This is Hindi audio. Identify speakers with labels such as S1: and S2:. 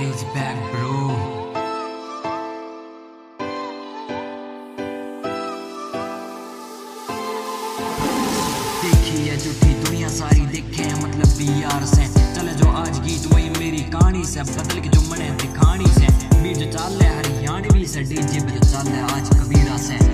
S1: is back, bro. देखी है झूठी दुनिया सारी देखे हैं मतलब भी यार से। चले जो आज गीत वही मेरी कहानी से। बदल के जो मने दिखानी से। बीच जो चाल है हरियाणवी से। डीजे पे चाल है आज कबीरा से।